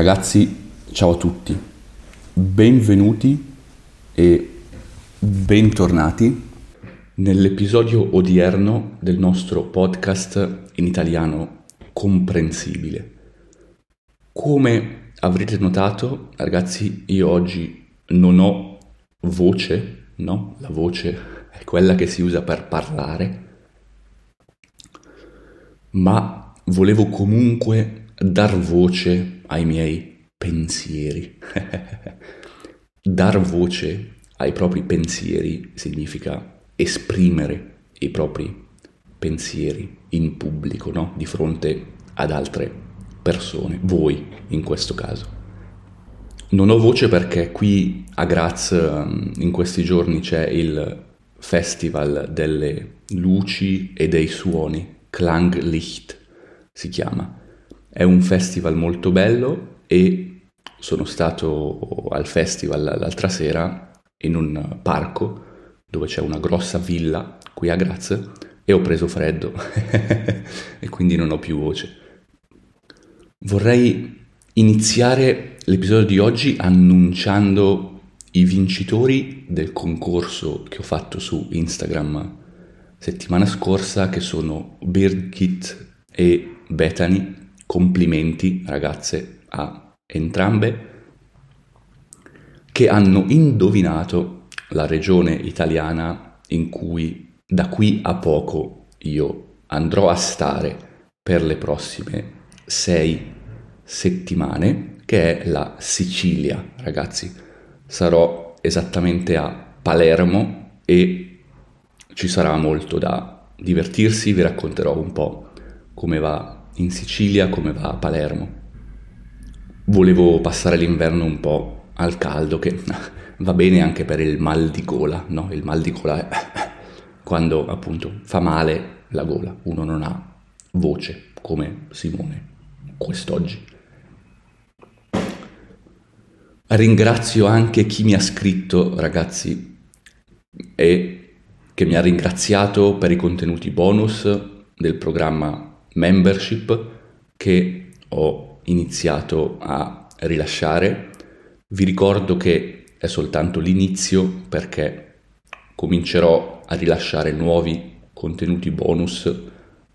Ragazzi, ciao a tutti, benvenuti e bentornati nell'episodio odierno del nostro podcast in italiano comprensibile. Come avrete notato, ragazzi, io oggi non ho voce, no? La voce è quella che si usa per parlare, ma volevo comunque dar voce ai miei pensieri. dar voce ai propri pensieri significa esprimere i propri pensieri in pubblico, no? di fronte ad altre persone, voi in questo caso. Non ho voce perché qui a Graz um, in questi giorni c'è il Festival delle luci e dei suoni, Klanglicht si chiama. È un festival molto bello e sono stato al festival l'altra sera in un parco dove c'è una grossa villa qui a Graz e ho preso freddo e quindi non ho più voce. Vorrei iniziare l'episodio di oggi annunciando i vincitori del concorso che ho fatto su Instagram settimana scorsa che sono Birgit e Bethany. Complimenti ragazze a entrambe che hanno indovinato la regione italiana in cui da qui a poco io andrò a stare per le prossime sei settimane, che è la Sicilia, ragazzi. Sarò esattamente a Palermo e ci sarà molto da divertirsi, vi racconterò un po' come va in Sicilia, come va a Palermo. Volevo passare l'inverno un po' al caldo che va bene anche per il mal di gola, no? Il mal di gola è quando appunto fa male la gola, uno non ha voce come Simone quest'oggi. Ringrazio anche chi mi ha scritto, ragazzi, e che mi ha ringraziato per i contenuti bonus del programma membership che ho iniziato a rilasciare vi ricordo che è soltanto l'inizio perché comincerò a rilasciare nuovi contenuti bonus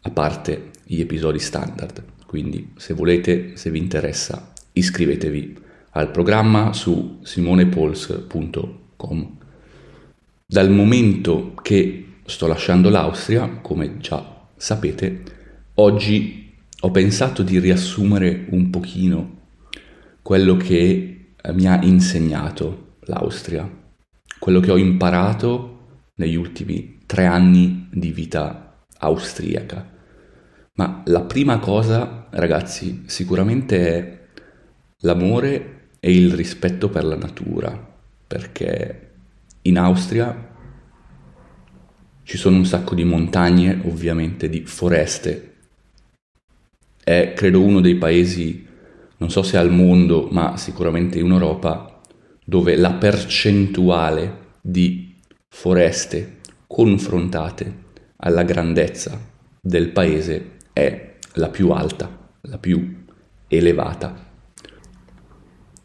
a parte gli episodi standard. Quindi se volete, se vi interessa, iscrivetevi al programma su simonepols.com. Dal momento che sto lasciando l'Austria, come già sapete, oggi ho pensato di riassumere un pochino quello che eh, mi ha insegnato l'Austria, quello che ho imparato negli ultimi tre anni di vita austriaca. Ma la prima cosa, ragazzi, sicuramente è l'amore e il rispetto per la natura, perché in Austria ci sono un sacco di montagne, ovviamente, di foreste. È, credo, uno dei paesi non so se al mondo, ma sicuramente in Europa, dove la percentuale di foreste confrontate alla grandezza del paese è la più alta, la più elevata.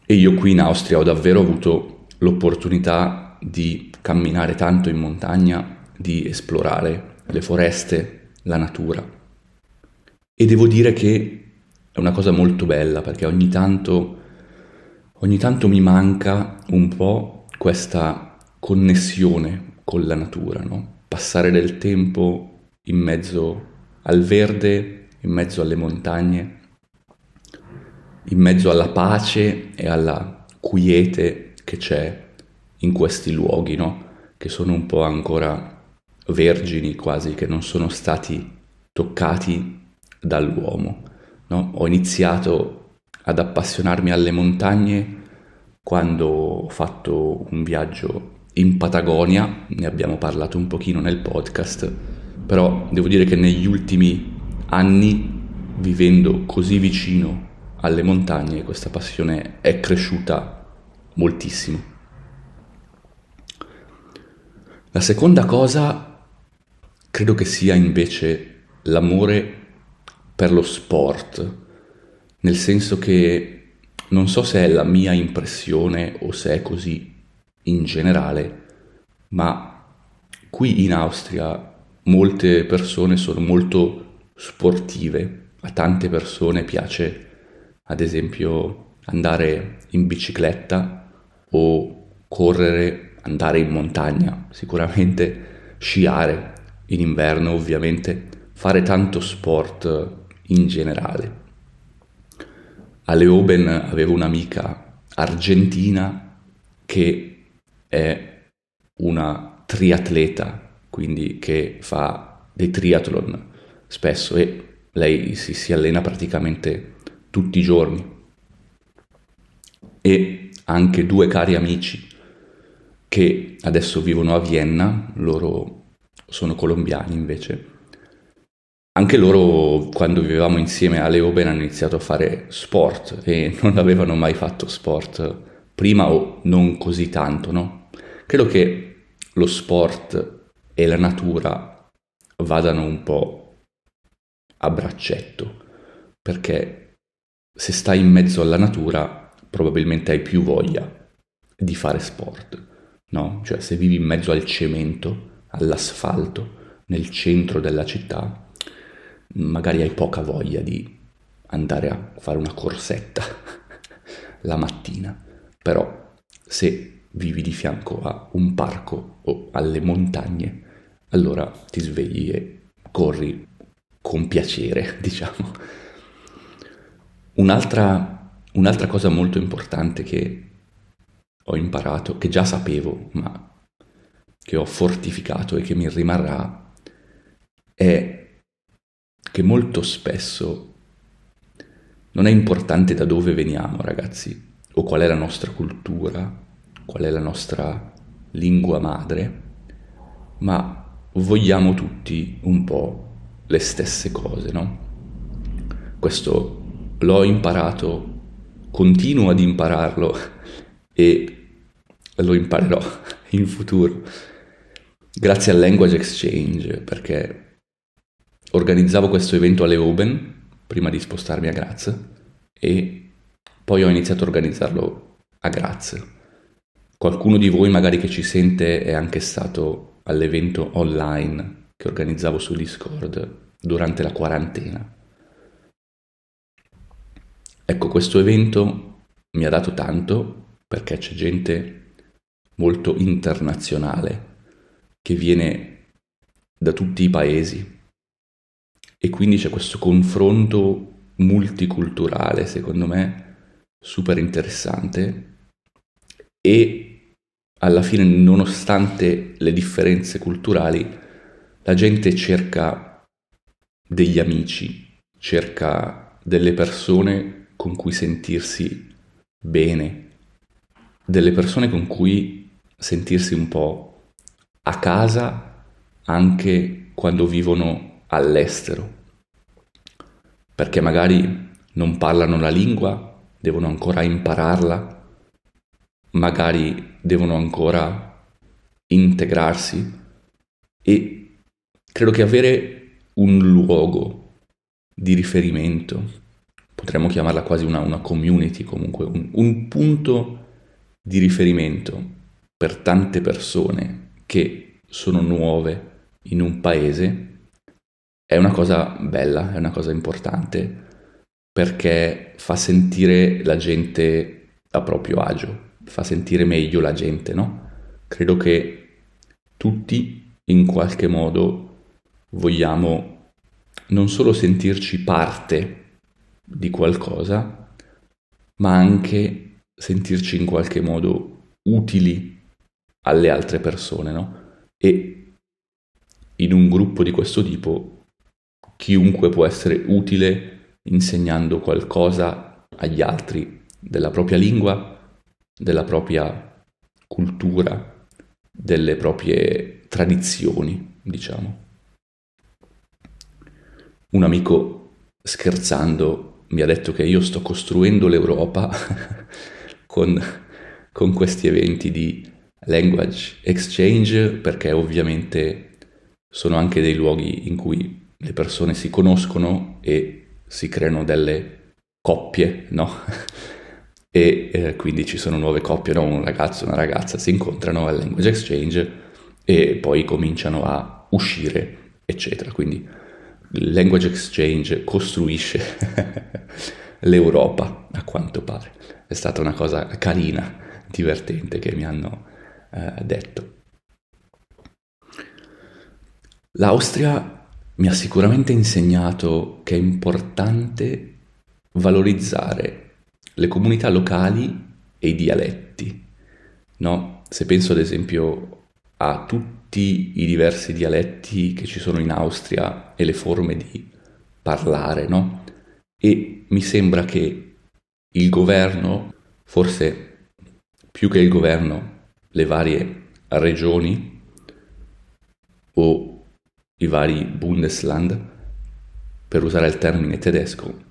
E io qui in Austria ho davvero avuto l'opportunità di camminare tanto in montagna, di esplorare le foreste, la natura. E devo dire che è una cosa molto bella perché ogni tanto, ogni tanto mi manca un po' questa connessione con la natura, no? passare del tempo in mezzo al verde, in mezzo alle montagne, in mezzo alla pace e alla quiete che c'è in questi luoghi, no? che sono un po' ancora vergini quasi, che non sono stati toccati dall'uomo. No? Ho iniziato ad appassionarmi alle montagne quando ho fatto un viaggio in Patagonia, ne abbiamo parlato un pochino nel podcast, però devo dire che negli ultimi anni, vivendo così vicino alle montagne, questa passione è cresciuta moltissimo. La seconda cosa credo che sia invece l'amore per lo sport, nel senso che non so se è la mia impressione o se è così in generale, ma qui in Austria molte persone sono molto sportive. A tante persone piace, ad esempio, andare in bicicletta o correre, andare in montagna, sicuramente sciare in inverno, ovviamente, fare tanto sport in generale a Leoben avevo un'amica argentina che è una triatleta, quindi che fa dei triathlon spesso e lei si, si allena praticamente tutti i giorni. E anche due cari amici che adesso vivono a Vienna, loro sono colombiani invece, anche loro, quando vivevamo insieme a Leoben, hanno iniziato a fare sport e non avevano mai fatto sport prima o non così tanto, no? Credo che lo sport e la natura vadano un po' a braccetto, perché se stai in mezzo alla natura probabilmente hai più voglia di fare sport, no? Cioè se vivi in mezzo al cemento, all'asfalto, nel centro della città, magari hai poca voglia di andare a fare una corsetta la mattina, però se vivi di fianco a un parco o alle montagne, allora ti svegli e corri con piacere, diciamo. Un'altra, un'altra cosa molto importante che ho imparato, che già sapevo, ma che ho fortificato e che mi rimarrà, è che molto spesso non è importante da dove veniamo, ragazzi, o qual è la nostra cultura, qual è la nostra lingua madre, ma vogliamo tutti un po' le stesse cose, no? Questo l'ho imparato, continuo ad impararlo e lo imparerò in futuro grazie al language exchange perché organizzavo questo evento a Leoben prima di spostarmi a Graz e poi ho iniziato a organizzarlo a Graz. Qualcuno di voi magari che ci sente è anche stato all'evento online che organizzavo su Discord durante la quarantena. Ecco, questo evento mi ha dato tanto perché c'è gente molto internazionale che viene da tutti i paesi e quindi c'è questo confronto multiculturale, secondo me, super interessante. E alla fine, nonostante le differenze culturali, la gente cerca degli amici, cerca delle persone con cui sentirsi bene, delle persone con cui sentirsi un po' a casa anche quando vivono all'estero, perché magari non parlano la lingua, devono ancora impararla, magari devono ancora integrarsi e credo che avere un luogo di riferimento, potremmo chiamarla quasi una, una community comunque, un, un punto di riferimento per tante persone che sono nuove in un paese è una cosa bella, è una cosa importante, perché fa sentire la gente a proprio agio, fa sentire meglio la gente, no? Credo che tutti in qualche modo vogliamo non solo sentirci parte di qualcosa, ma anche sentirci in qualche modo utili alle altre persone, no? E in un gruppo di questo tipo chiunque può essere utile insegnando qualcosa agli altri della propria lingua, della propria cultura, delle proprie tradizioni, diciamo. Un amico scherzando mi ha detto che io sto costruendo l'Europa con, con questi eventi di language exchange perché ovviamente sono anche dei luoghi in cui le persone si conoscono e si creano delle coppie, no? e eh, quindi ci sono nuove coppie, no? un ragazzo e una ragazza si incontrano al language exchange e poi cominciano a uscire, eccetera. Quindi il language exchange costruisce l'Europa, a quanto pare. È stata una cosa carina, divertente che mi hanno eh, detto. L'Austria mi ha sicuramente insegnato che è importante valorizzare le comunità locali e i dialetti. No? Se penso ad esempio a tutti i diversi dialetti che ci sono in Austria e le forme di parlare, no? E mi sembra che il governo, forse più che il governo, le varie regioni o i vari Bundesland, per usare il termine tedesco,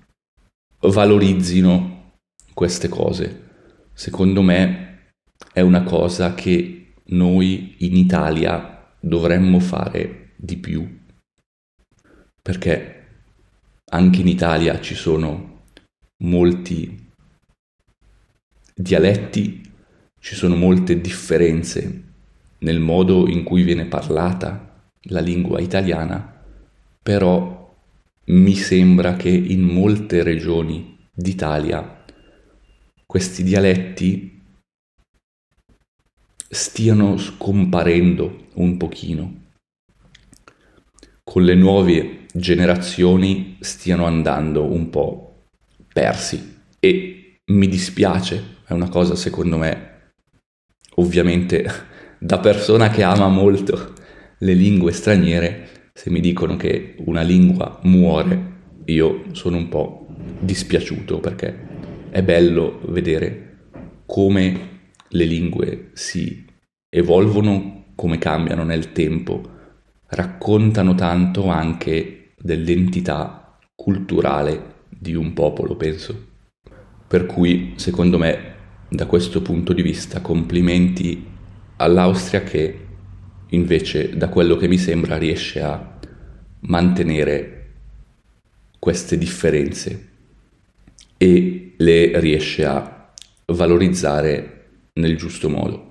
valorizzino queste cose. Secondo me è una cosa che noi in Italia dovremmo fare di più. Perché anche in Italia ci sono molti dialetti, ci sono molte differenze nel modo in cui viene parlata la lingua italiana, però mi sembra che in molte regioni d'Italia questi dialetti stiano scomparendo un pochino. Con le nuove generazioni stiano andando un po' persi e mi dispiace, è una cosa secondo me ovviamente da persona che ama molto le lingue straniere, se mi dicono che una lingua muore, io sono un po' dispiaciuto perché è bello vedere come le lingue si evolvono, come cambiano nel tempo, raccontano tanto anche dell'entità culturale di un popolo, penso. Per cui, secondo me, da questo punto di vista, complimenti all'Austria che invece, da quello che mi sembra, riesce a mantenere queste differenze e le riesce a valorizzare nel giusto modo.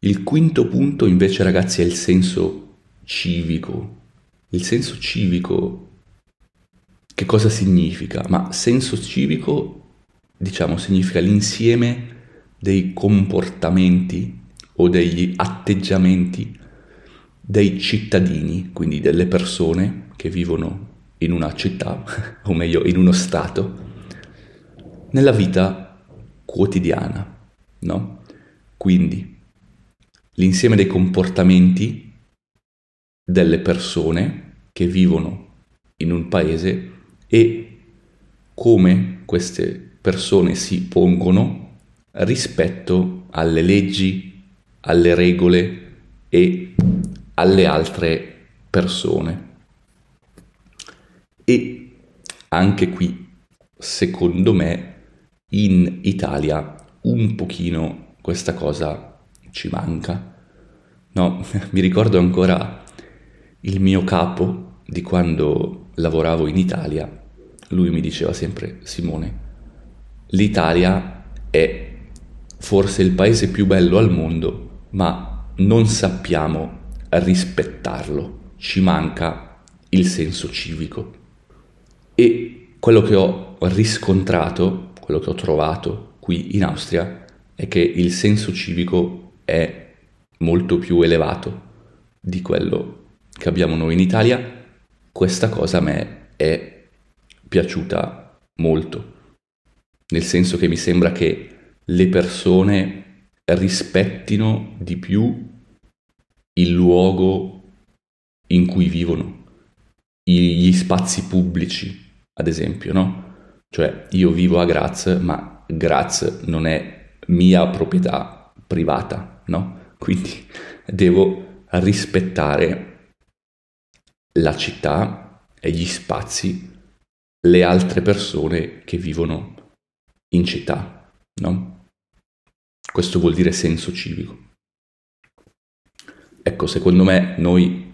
Il quinto punto invece ragazzi è il senso civico. Il senso civico che cosa significa? Ma senso civico diciamo significa l'insieme dei comportamenti o degli atteggiamenti dei cittadini, quindi delle persone che vivono in una città, o meglio in uno stato, nella vita quotidiana, no? Quindi l'insieme dei comportamenti delle persone che vivono in un paese e come queste persone si pongono rispetto alle leggi, alle regole e alle altre persone. E anche qui, secondo me, in Italia un pochino questa cosa ci manca. No, mi ricordo ancora il mio capo di quando lavoravo in Italia. Lui mi diceva sempre, Simone, l'Italia è forse il paese più bello al mondo, ma non sappiamo rispettarlo. Ci manca il senso civico. E quello che ho riscontrato quello che ho trovato qui in Austria è che il senso civico è molto più elevato di quello che abbiamo noi in Italia. Questa cosa a me è piaciuta molto, nel senso che mi sembra che le persone rispettino di più il luogo in cui vivono, gli spazi pubblici, ad esempio, no? Cioè io vivo a Graz, ma Graz non è mia proprietà privata, no? Quindi devo rispettare la città e gli spazi, le altre persone che vivono in città, no? Questo vuol dire senso civico. Ecco, secondo me noi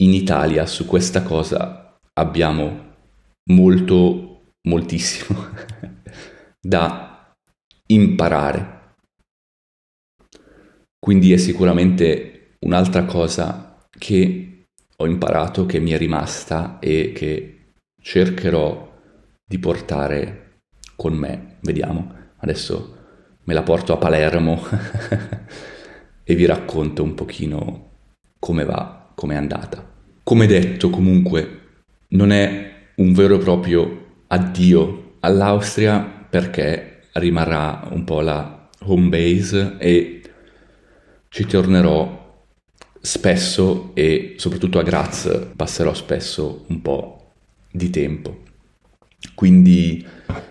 in Italia su questa cosa abbiamo molto moltissimo da imparare. Quindi è sicuramente un'altra cosa che ho imparato, che mi è rimasta e che cercherò di portare con me. Vediamo, adesso me la porto a Palermo e vi racconto un pochino come va, come è andata. Come detto, comunque, non è un vero e proprio addio all'Austria perché rimarrà un po' la home base e ci tornerò spesso e soprattutto a Graz passerò spesso un po' di tempo. Quindi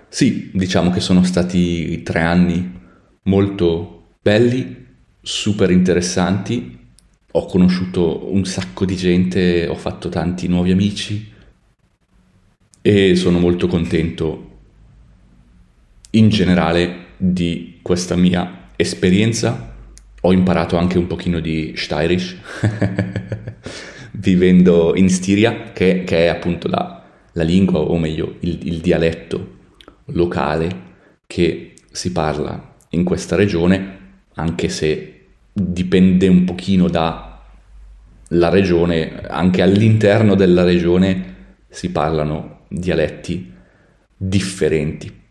sì, diciamo che sono stati tre anni molto belli, super interessanti, ho conosciuto un sacco di gente, ho fatto tanti nuovi amici e sono molto contento in generale di questa mia esperienza. Ho imparato anche un pochino di Steirisch vivendo in Stiria, che, che è appunto la, la, lingua, o meglio il, il dialetto locale che si parla in questa regione, anche se dipende un pochino dalla regione, anche all'interno della regione si parlano dialetti differenti.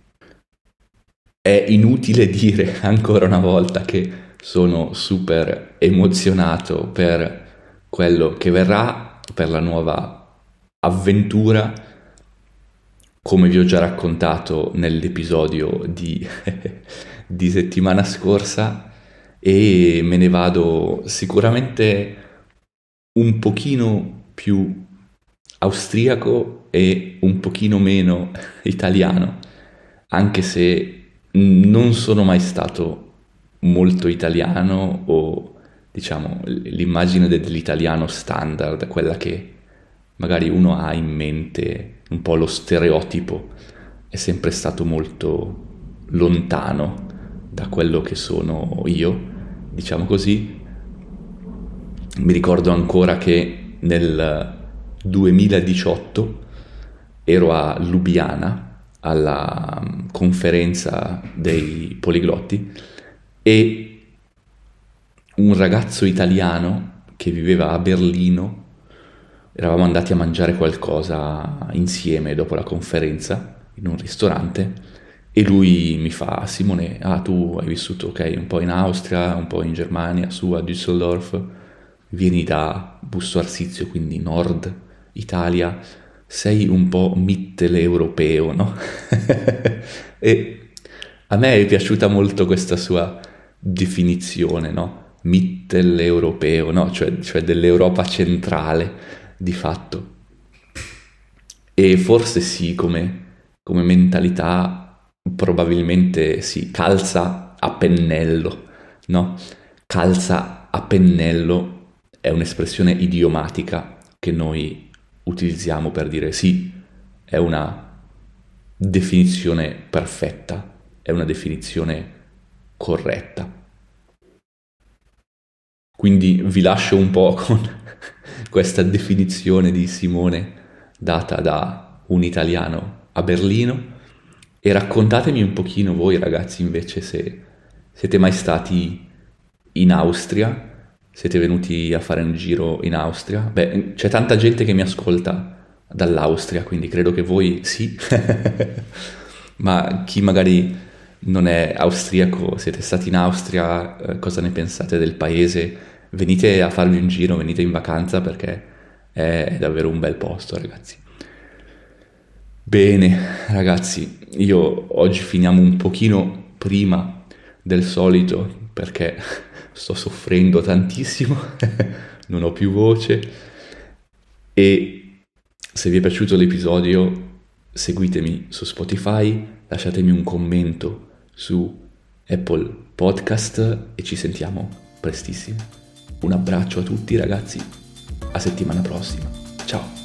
È inutile dire ancora una volta che sono super emozionato per quello che verrà, per la nuova avventura, come vi ho già raccontato nell'episodio di di settimana scorsa e me ne vado sicuramente un pochino più austriaco e un pochino meno italiano, anche se non sono mai stato molto italiano o diciamo l'immagine dell'italiano standard, quella che magari uno ha in mente, un po' lo stereotipo, è sempre stato molto lontano da quello che sono io, diciamo così. Mi ricordo ancora che nel 2018 ero a Lubiana alla mm, conferenza dei poliglotti e un ragazzo italiano che viveva a Berlino, eravamo andati a mangiare qualcosa insieme dopo la conferenza in un ristorante e lui mi fa, Simone, ah tu hai vissuto ok un po' in Austria, un po' in Germania, su a Düsseldorf, vieni da Busto Arsizio, quindi nord Italia, sei un po' mitteleuropeo, no? e a me è piaciuta molto questa sua definizione, no? Mitteleuropeo, no? Cioè, cioè dell'Europa centrale, di fatto. E forse sì, come, come mentalità probabilmente si calza a pennello, no? Calza a pennello è un'espressione idiomatica che noi utilizziamo per dire sì, è una definizione perfetta, è una definizione corretta. Quindi vi lascio un po' con questa definizione di Simone data da un italiano a Berlino e raccontatemi un pochino voi ragazzi invece se siete mai stati in Austria, siete venuti a fare un giro in Austria. Beh, c'è tanta gente che mi ascolta dall'Austria, quindi credo che voi sì. Ma chi magari non è austriaco, siete stati in Austria, eh, cosa ne pensate del paese? Venite a farvi un giro, venite in vacanza perché è davvero un bel posto, ragazzi. Bene, ragazzi, io oggi finiamo un pochino prima del solito perché sto soffrendo tantissimo, non ho più voce e se vi è piaciuto l'episodio seguitemi su Spotify, lasciatemi un commento su Apple Podcast e ci sentiamo prestissimo. Un abbraccio a tutti ragazzi, a settimana prossima. Ciao!